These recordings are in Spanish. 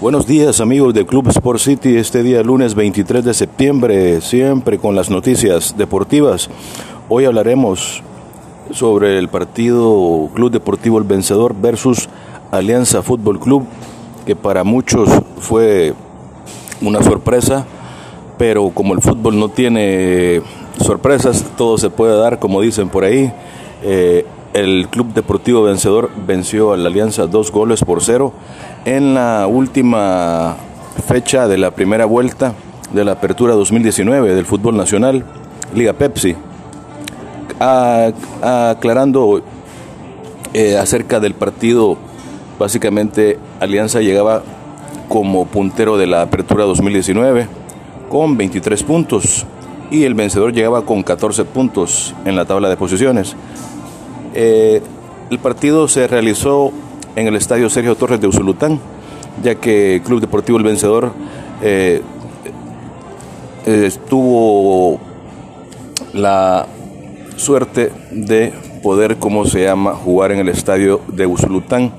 Buenos días amigos del Club Sport City, este día lunes 23 de septiembre, siempre con las noticias deportivas. Hoy hablaremos sobre el partido Club Deportivo El Vencedor versus Alianza Fútbol Club, que para muchos fue una sorpresa, pero como el fútbol no tiene sorpresas, todo se puede dar, como dicen por ahí. Eh, el Club Deportivo Vencedor venció a la Alianza dos goles por cero en la última fecha de la primera vuelta de la Apertura 2019 del fútbol nacional, Liga Pepsi, aclarando eh, acerca del partido, básicamente Alianza llegaba como puntero de la Apertura 2019 con 23 puntos y el vencedor llegaba con 14 puntos en la tabla de posiciones. Eh, el partido se realizó en el Estadio Sergio Torres de Usulután, ya que Club Deportivo El Vencedor eh, eh, tuvo la suerte de poder, como se llama, jugar en el Estadio de Usulután,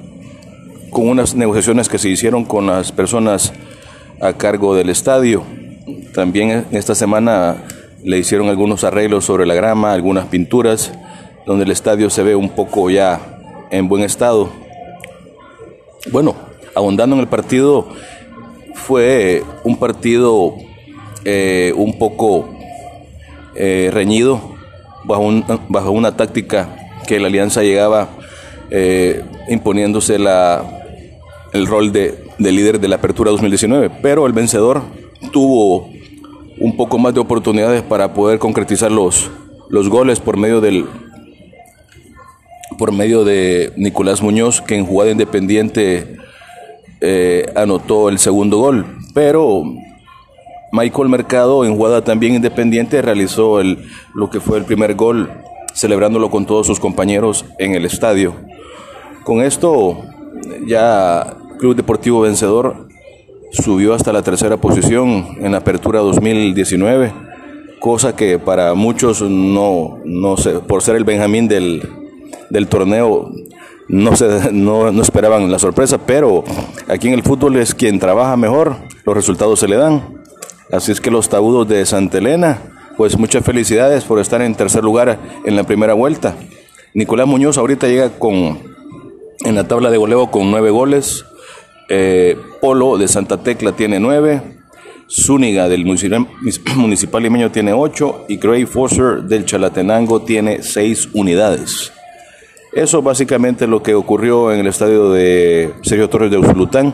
con unas negociaciones que se hicieron con las personas a cargo del estadio. También esta semana le hicieron algunos arreglos sobre la grama, algunas pinturas, donde el estadio se ve un poco ya en buen estado. Bueno, abundando en el partido, fue un partido eh, un poco eh, reñido, bajo, una táctica que la alianza llegaba eh, imponiéndose la, el rol de, de líder de la apertura 2019, pero el vencedor tuvo un poco más de oportunidades para poder concretizar los, los goles por medio del por medio de Nicolás Muñoz, que en jugada independiente eh, anotó el segundo gol. Pero Michael Mercado en jugada también independiente realizó el, lo que fue el primer gol, celebrándolo con todos sus compañeros en el estadio. Con esto ya Club Deportivo Vencedor subió hasta la tercera posición en la apertura 2019, cosa que para muchos no, no sé, por ser el Benjamín del, del torneo no, se, no, no, esperaban la sorpresa, pero aquí en el fútbol es quien trabaja mejor, los resultados se le dan. Así es que los tabudos de Santa Elena, pues muchas felicidades por estar en tercer lugar en la primera vuelta. Nicolás Muñoz ahorita llega con en la tabla de goleo con nueve goles, eh, Polo de Santa Tecla tiene nueve, Zúñiga del Municipal Limeño tiene ocho y Craig Foster del Chalatenango tiene seis unidades. Eso básicamente lo que ocurrió en el estadio de Sergio Torres de Usulután.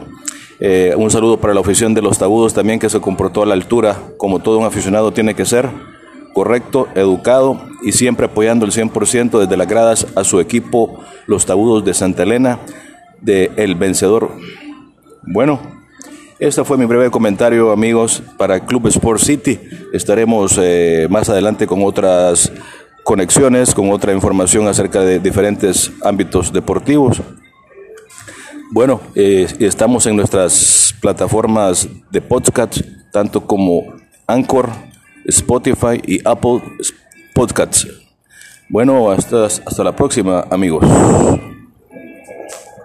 Eh, un saludo para la afición de los Tabudos también que se comportó a la altura, como todo un aficionado tiene que ser, correcto, educado y siempre apoyando el 100% desde las gradas a su equipo, los Tabudos de Santa Elena, de El Vencedor. Bueno, este fue mi breve comentario, amigos, para Club Sport City. Estaremos eh, más adelante con otras conexiones, con otra información acerca de diferentes ámbitos deportivos. Bueno, eh, estamos en nuestras plataformas de podcast, tanto como Anchor, Spotify y Apple Podcasts. Bueno, hasta, hasta la próxima, amigos.